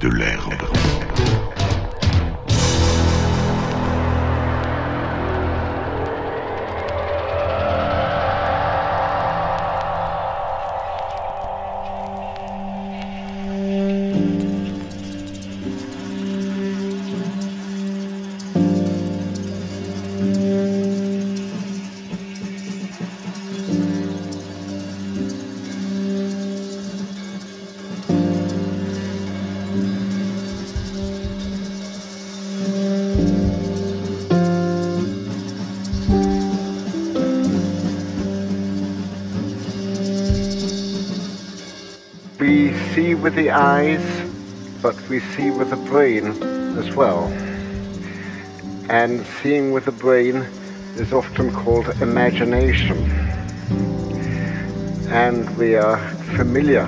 de l'herbe. See with the eyes, but we see with the brain as well. And seeing with the brain is often called imagination. And we are familiar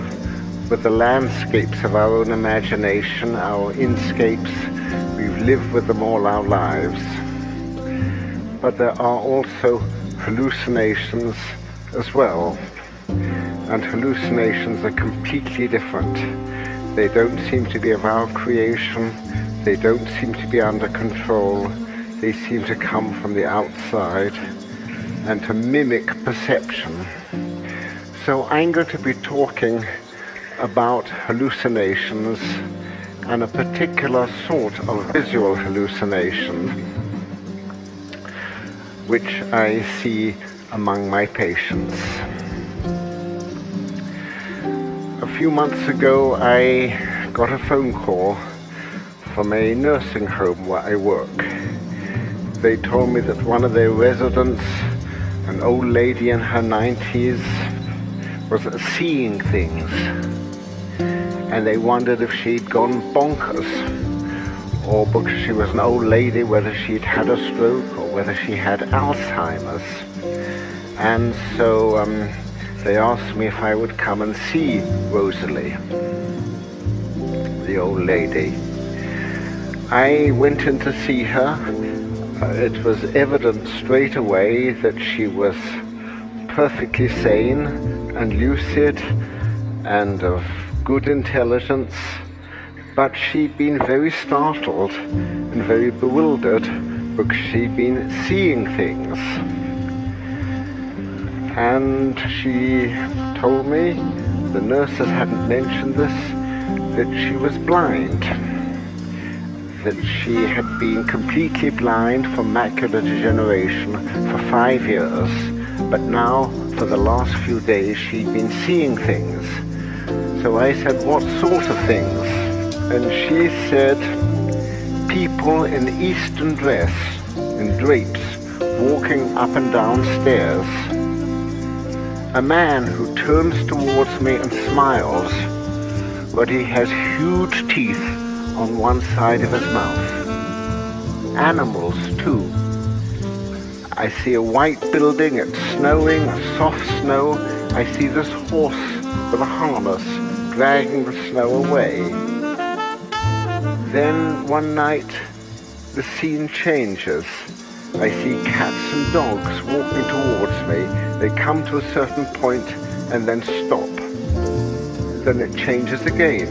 with the landscapes of our own imagination, our inscapes. We've lived with them all our lives. But there are also hallucinations as well and hallucinations are completely different. They don't seem to be of our creation, they don't seem to be under control, they seem to come from the outside and to mimic perception. So I'm going to be talking about hallucinations and a particular sort of visual hallucination which I see among my patients. Few months ago, I got a phone call from a nursing home where I work. They told me that one of their residents, an old lady in her 90s, was seeing things. And they wondered if she'd gone bonkers, or because she was an old lady, whether she'd had a stroke or whether she had Alzheimer's. And so um, they asked me if I would come and see Rosalie, the old lady. I went in to see her. Uh, it was evident straight away that she was perfectly sane and lucid and of good intelligence, but she'd been very startled and very bewildered because she'd been seeing things and she told me, the nurses hadn't mentioned this, that she was blind. That she had been completely blind from macular degeneration for five years, but now, for the last few days, she'd been seeing things. So I said, what sort of things? And she said, people in Eastern dress, in drapes, walking up and down stairs a man who turns towards me and smiles, but he has huge teeth on one side of his mouth. Animals, too. I see a white building, it's snowing, soft snow. I see this horse with a harness dragging the snow away. Then one night, the scene changes. I see cats and dogs walking towards me they come to a certain point and then stop. Then it changes again.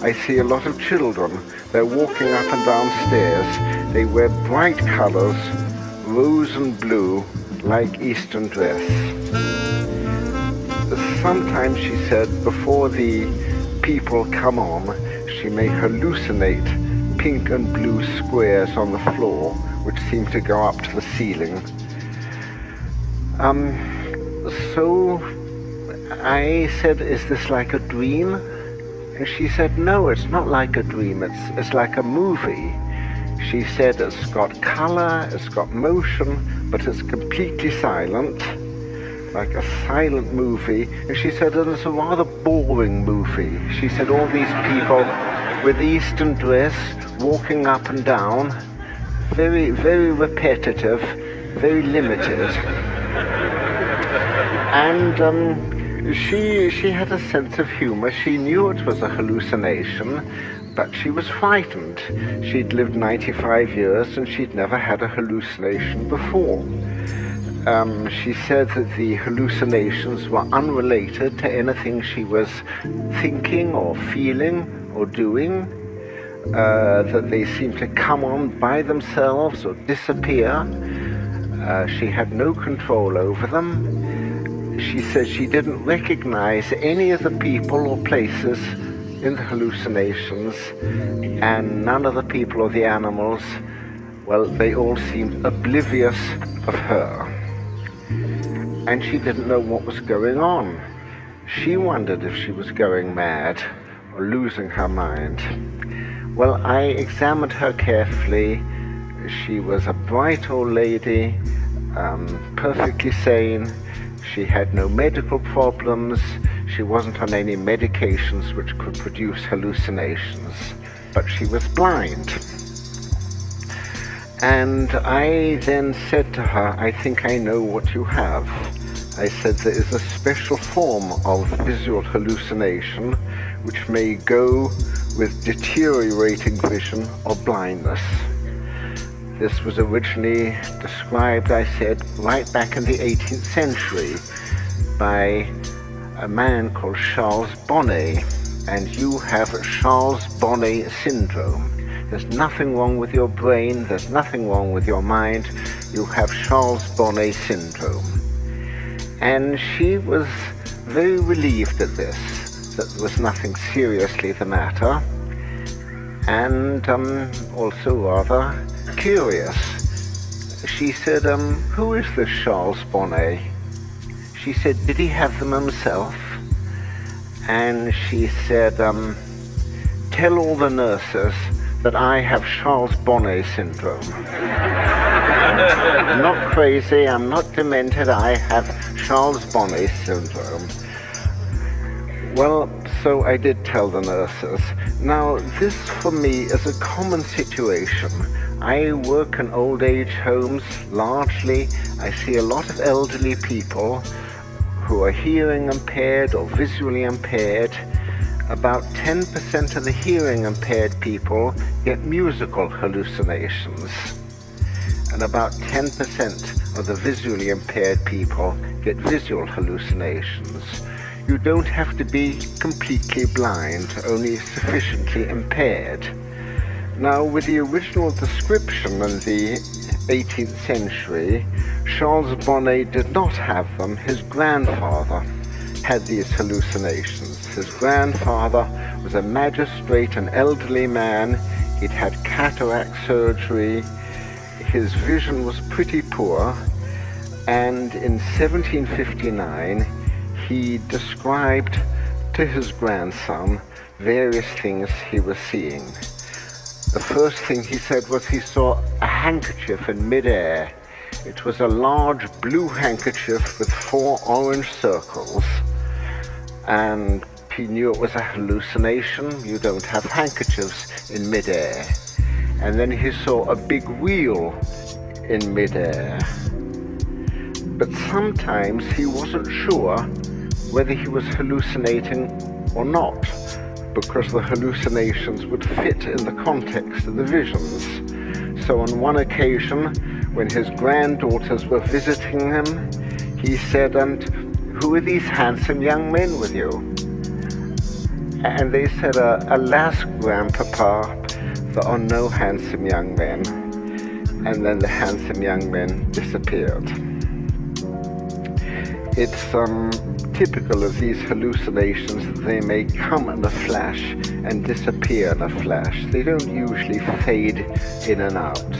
I see a lot of children. They're walking up and down stairs. They wear bright colors, rose and blue, like Eastern dress. Sometimes, she said, before the people come on, she may hallucinate pink and blue squares on the floor, which seem to go up to the ceiling. Um, so I said, is this like a dream? And she said, no, it's not like a dream. It's, it's like a movie. She said, it's got color, it's got motion, but it's completely silent, like a silent movie. And she said, and it's a rather boring movie. She said, all these people with Eastern dress, walking up and down, very, very repetitive, very limited and um, she she had a sense of humor. She knew it was a hallucination, but she was frightened. She'd lived 95 years and she'd never had a hallucination before. Um, she said that the hallucinations were unrelated to anything she was thinking or feeling or doing uh, that they seemed to come on by themselves or disappear. Uh, she had no control over them. She said she didn't recognize any of the people or places in the hallucinations, and none of the people or the animals, well, they all seemed oblivious of her. And she didn't know what was going on. She wondered if she was going mad or losing her mind. Well, I examined her carefully. She was a bright old lady, um, perfectly sane. She had no medical problems. She wasn't on any medications which could produce hallucinations, but she was blind. And I then said to her, I think I know what you have. I said there is a special form of visual hallucination which may go with deteriorating vision or blindness. This was originally described, I said, right back in the 18th century by a man called Charles Bonnet, and you have Charles Bonnet syndrome. There's nothing wrong with your brain, there's nothing wrong with your mind, you have Charles Bonnet syndrome. And she was very relieved at this, that there was nothing seriously the matter, and um, also rather curious. She said, um, who is this Charles Bonnet? She said, did he have them himself? And she said, um, tell all the nurses that I have Charles Bonnet syndrome. I'm not crazy, I'm not demented, I have Charles Bonnet syndrome. Well, so I did tell the nurses. Now, this for me is a common situation. I work in old age homes largely. I see a lot of elderly people who are hearing impaired or visually impaired. About 10% of the hearing impaired people get musical hallucinations. And about 10% of the visually impaired people get visual hallucinations. You don't have to be completely blind, only sufficiently impaired. Now, with the original description in the 18th century, Charles Bonnet did not have them. His grandfather had these hallucinations. His grandfather was a magistrate, an elderly man. He'd had cataract surgery. His vision was pretty poor. And in 1759, he described to his grandson various things he was seeing. The first thing he said was he saw a handkerchief in midair. It was a large blue handkerchief with four orange circles, and he knew it was a hallucination. You don't have handkerchiefs in midair. And then he saw a big wheel in midair. But sometimes he wasn't sure whether he was hallucinating or not, because the hallucinations would fit in the context of the visions. So on one occasion, when his granddaughters were visiting him, he said, And who are these handsome young men with you? And they said, uh, Alas, grandpapa, there are no handsome young men. And then the handsome young men disappeared. It's um, typical of these hallucinations they may come in a flash and disappear in a flash. They don't usually fade in and out.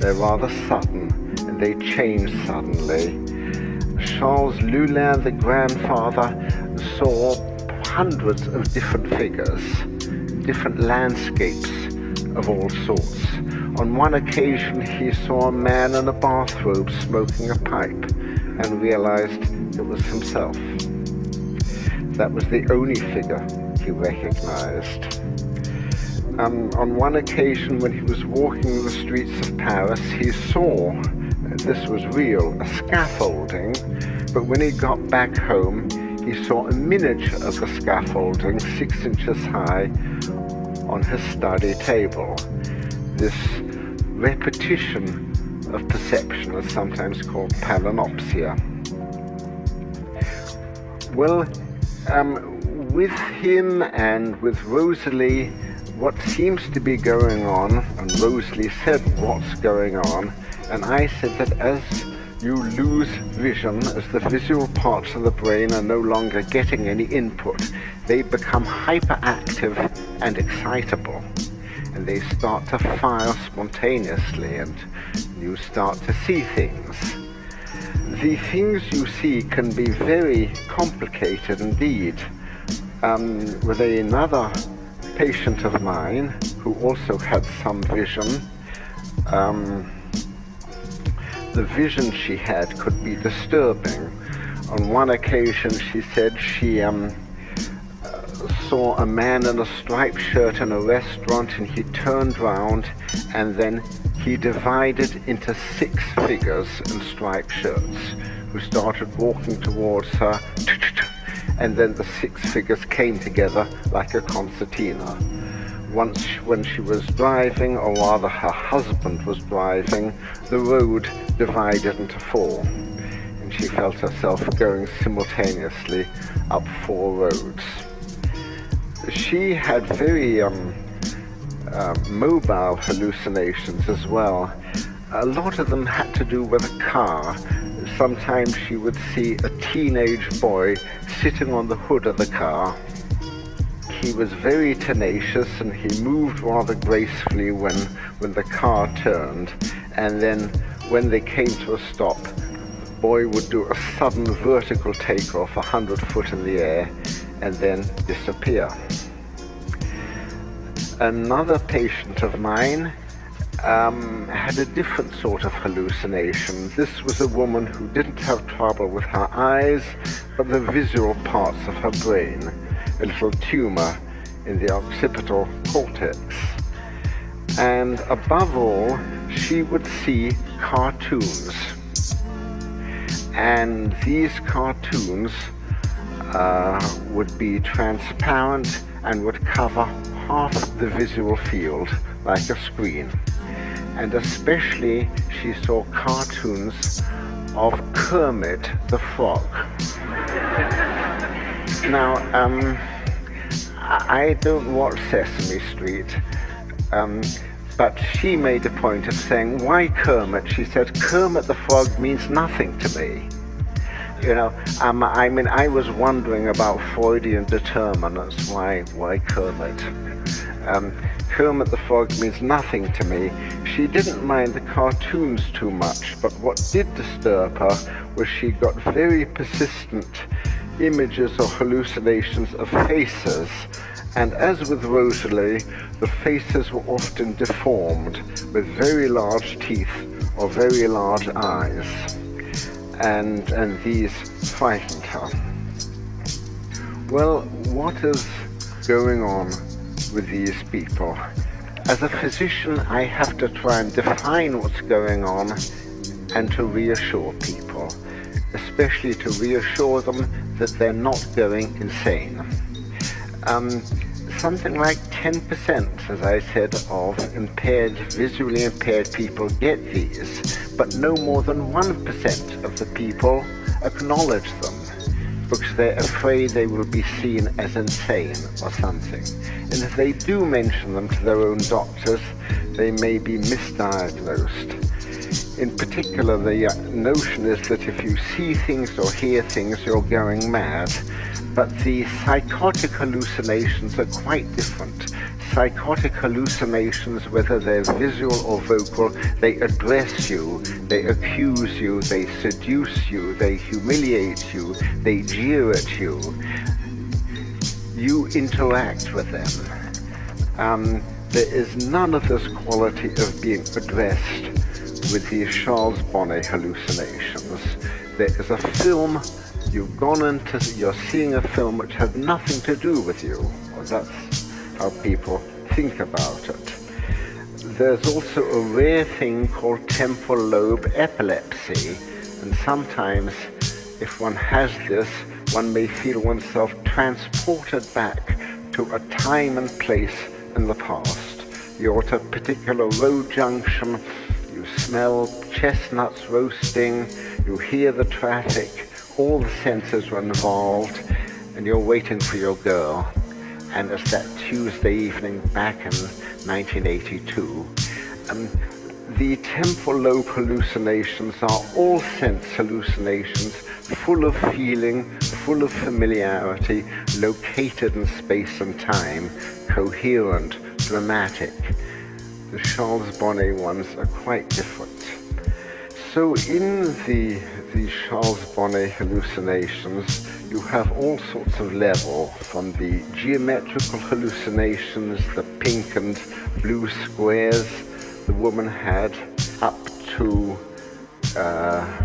They're rather sudden and they change suddenly. Charles Lullin, the grandfather, saw hundreds of different figures, different landscapes of all sorts. On one occasion, he saw a man in a bathrobe smoking a pipe and realized it was himself. That was the only figure he recognized. Um, on one occasion, when he was walking the streets of Paris, he saw, this was real, a scaffolding, but when he got back home, he saw a miniature of the scaffolding, six inches high, on his study table. This repetition of perception is sometimes called palinopsia. Well, um, with him and with Rosalie what seems to be going on, and Rosalie said what's going on, and I said that as you lose vision, as the visual parts of the brain are no longer getting any input, they become hyperactive and excitable. And they start to fire spontaneously, and you start to see things. The things you see can be very complicated indeed. Um, with another patient of mine who also had some vision, um, the vision she had could be disturbing. On one occasion, she said she um, saw a man in a striped shirt in a restaurant and he turned round and then he divided into six figures in striped shirts who started walking towards her and then the six figures came together like a concertina. Once when she was driving, or rather her husband was driving, the road divided into four and she felt herself going simultaneously up four roads. She had very um, uh, mobile hallucinations as well. A lot of them had to do with a car sometimes she would see a teenage boy sitting on the hood of the car. He was very tenacious and he moved rather gracefully when, when the car turned. And then when they came to a stop, the boy would do a sudden vertical takeoff a hundred foot in the air and then disappear. Another patient of mine um, had a different sort of hallucination. This was a woman who didn't have trouble with her eyes, but the visual parts of her brain, a little tumor in the occipital cortex. And above all, she would see cartoons. And these cartoons uh, would be transparent and would cover half the visual field like a screen and especially she saw cartoons of Kermit the Frog. now, um, I don't watch Sesame Street, um, but she made a point of saying, why Kermit? She said, Kermit the Frog means nothing to me. You know, um, I mean, I was wondering about Freudian determinants. Why, why Kermit? Um, Kermit the Frog means nothing to me. She didn't mind the cartoons too much, but what did disturb her was she got very persistent images or hallucinations of faces. And as with Rosalie, the faces were often deformed with very large teeth or very large eyes. And, and these fighting her. Well, what is going on with these people. As a physician, I have to try and define what's going on and to reassure people, especially to reassure them that they're not going insane. Um, something like 10%, as I said, of impaired, visually impaired people get these, but no more than 1% of the people acknowledge them because they're afraid they will be seen as insane or something. And if they do mention them to their own doctors, they may be misdiagnosed. In particular, the uh, notion is that if you see things or hear things, you're going mad. But the psychotic hallucinations are quite different psychotic hallucinations, whether they're visual or vocal, they address you, they accuse you, they seduce you, they humiliate you, they jeer at you. You interact with them. Um, there is none of this quality of being addressed with these Charles Bonnet hallucinations. There is a film, you've gone into, you're seeing a film which has nothing to do with you. Well, that's how people think about it. There's also a rare thing called temporal lobe epilepsy, and sometimes if one has this, one may feel oneself transported back to a time and place in the past. You're at a particular road junction, you smell chestnuts roasting, you hear the traffic, all the senses are involved, and you're waiting for your girl and it's that Tuesday evening back in 1982. Um, the temporal lobe hallucinations are all sense hallucinations full of feeling, full of familiarity, located in space and time, coherent, dramatic. The Charles Bonnet ones are quite different. So in the, the Charles Bonnet hallucinations, you have all sorts of level, from the geometrical hallucinations, the pink and blue squares the woman had, up to uh,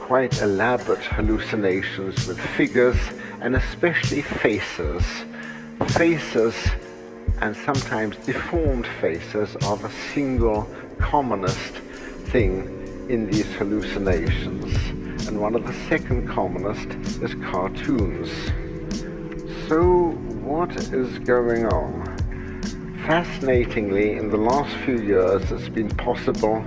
quite elaborate hallucinations with figures and especially faces. Faces and sometimes deformed faces are the single commonest thing in these hallucinations. And one of the second commonest is cartoons. So what is going on? Fascinatingly, in the last few years, it's been possible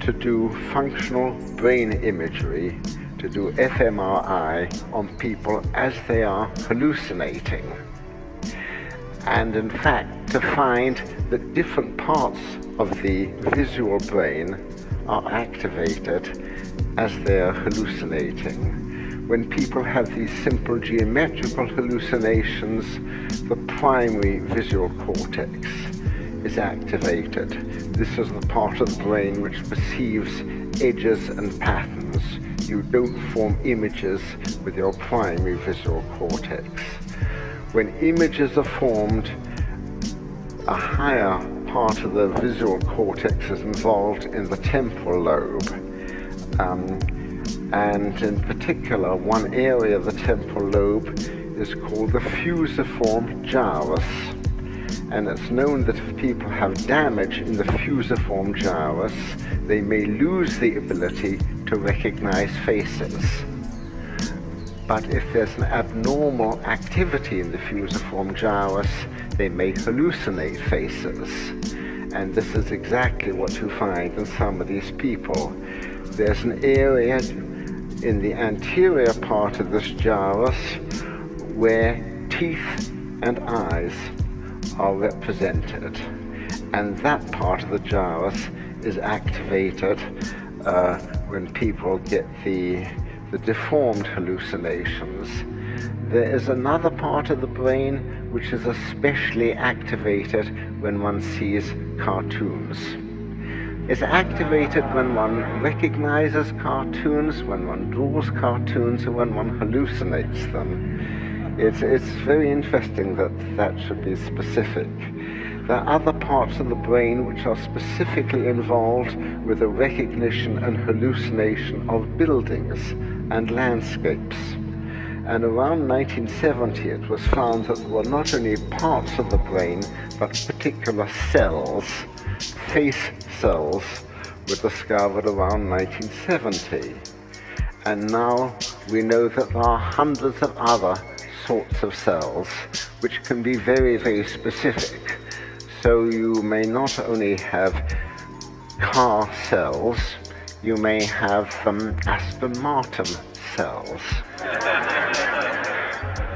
to do functional brain imagery, to do fMRI on people as they are hallucinating. And in fact, to find that different parts of the visual brain are activated as they are hallucinating. When people have these simple geometrical hallucinations, the primary visual cortex is activated. This is the part of the brain which perceives edges and patterns. You don't form images with your primary visual cortex. When images are formed, a higher part of the visual cortex is involved in the temporal lobe. Um, and in particular, one area of the temporal lobe is called the fusiform gyrus. And it's known that if people have damage in the fusiform gyrus, they may lose the ability to recognize faces. But if there's an abnormal activity in the fusiform gyrus, they may hallucinate faces. And this is exactly what you find in some of these people. There's an area in the anterior part of this gyrus where teeth and eyes are represented. And that part of the gyrus is activated uh, when people get the, the deformed hallucinations. There is another part of the brain which is especially activated when one sees cartoons. It's activated when one recognizes cartoons, when one draws cartoons, and when one hallucinates them it's, it's very interesting that that should be specific. There are other parts of the brain which are specifically involved with the recognition and hallucination of buildings and landscapes. And around 1970 it was found that there were not only parts of the brain, but particular cells, face cells, were discovered around 1970. And now we know that there are hundreds of other sorts of cells which can be very, very specific. So you may not only have car cells, you may have um, Aston Martin cells.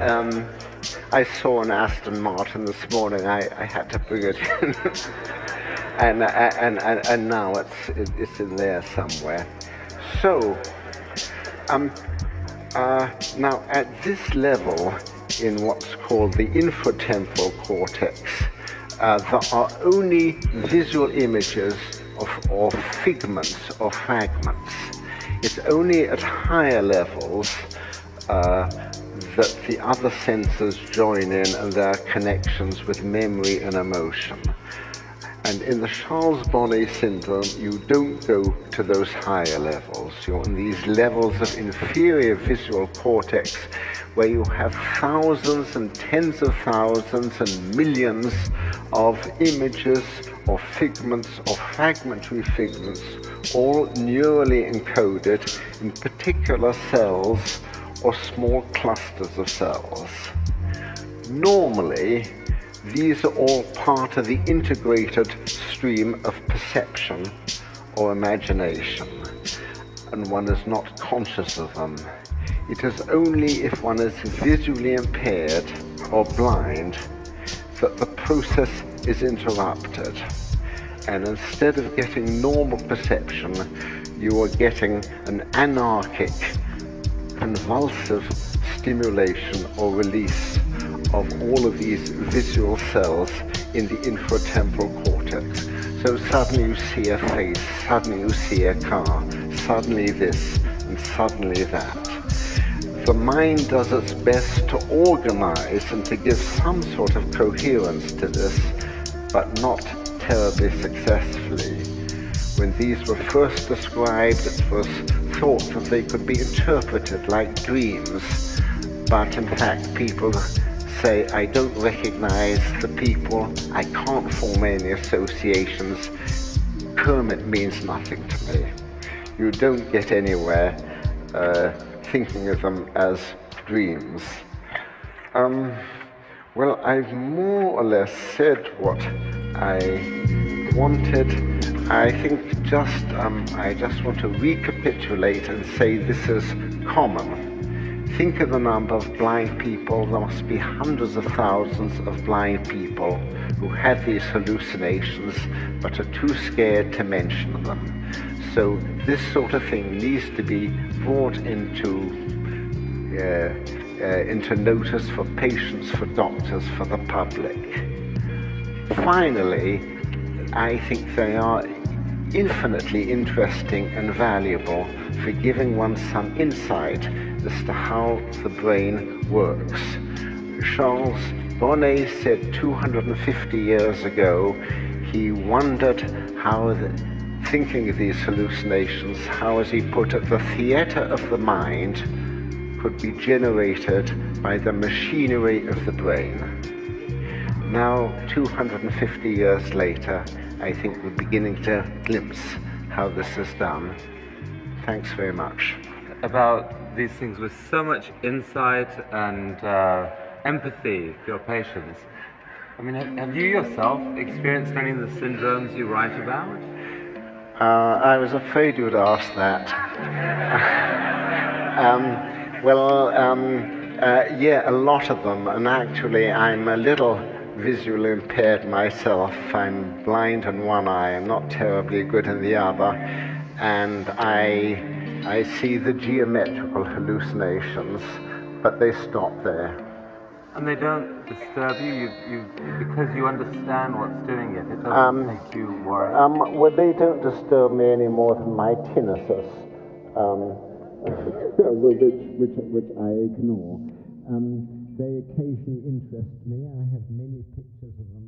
Um, I saw an Aston Martin this morning. I, I had to bring it in, and, and, and and now it's it's in there somewhere. So, um, uh, now, at this level, in what's called the inferotemporal cortex, uh, there are only visual images of, or figments or fragments. It's only at higher levels uh, that the other senses join in and there are connections with memory and emotion. And in the Charles Bonnet syndrome, you don't go to those higher levels. You're in these levels of inferior visual cortex where you have thousands and tens of thousands and millions of images or figments or fragmentary figments, all neurally encoded in particular cells or small clusters of cells. Normally, these are all part of the integrated stream of perception or imagination, and one is not conscious of them. It is only if one is visually impaired or blind that the process is interrupted. And instead of getting normal perception, you are getting an anarchic, convulsive stimulation or release of all of these visual cells in the inferotemporal cortex. So suddenly you see a face, suddenly you see a car, suddenly this, and suddenly that. The mind does its best to organize and to give some sort of coherence to this, but not terribly successfully. When these were first described, it was thought that they could be interpreted like dreams, but in fact people say I don't recognize the people, I can't form any associations, Kermit means nothing to me. You don't get anywhere uh, thinking of them as dreams. Um, well, I've more or less said what I wanted. I think just um, I just want to recapitulate and say this is common. Think of the number of blind people. There must be hundreds of thousands of blind people who have these hallucinations but are too scared to mention them. So this sort of thing needs to be brought into uh, uh, into notice for patients, for doctors, for the public. Finally, I think they are infinitely interesting and valuable for giving one some insight as to how the brain works. Charles Bonnet said 250 years ago he wondered how, the, thinking these hallucinations, how, as he put it, the theatre of the mind could be generated by the machinery of the brain. Now, 250 years later, I think we're beginning to glimpse how this is done. Thanks very much. About these things with so much insight and uh, empathy for your patients. I mean, have, you yourself experienced any of the syndromes you write about? Uh, I was afraid you would ask that. um, well, um, uh, yeah, a lot of them, and actually, I'm a little visually impaired myself. I'm blind in one eye, I'm not terribly good in the other, and I I see the geometrical hallucinations, but they stop there. And they don't disturb you, you, you because you understand what's doing it. It doesn't um, make you worry. Um, well, they don't disturb me any more than my tinnitus, um, which, which, which I ignore. Um, they occasionally interest me. I have many pictures of them.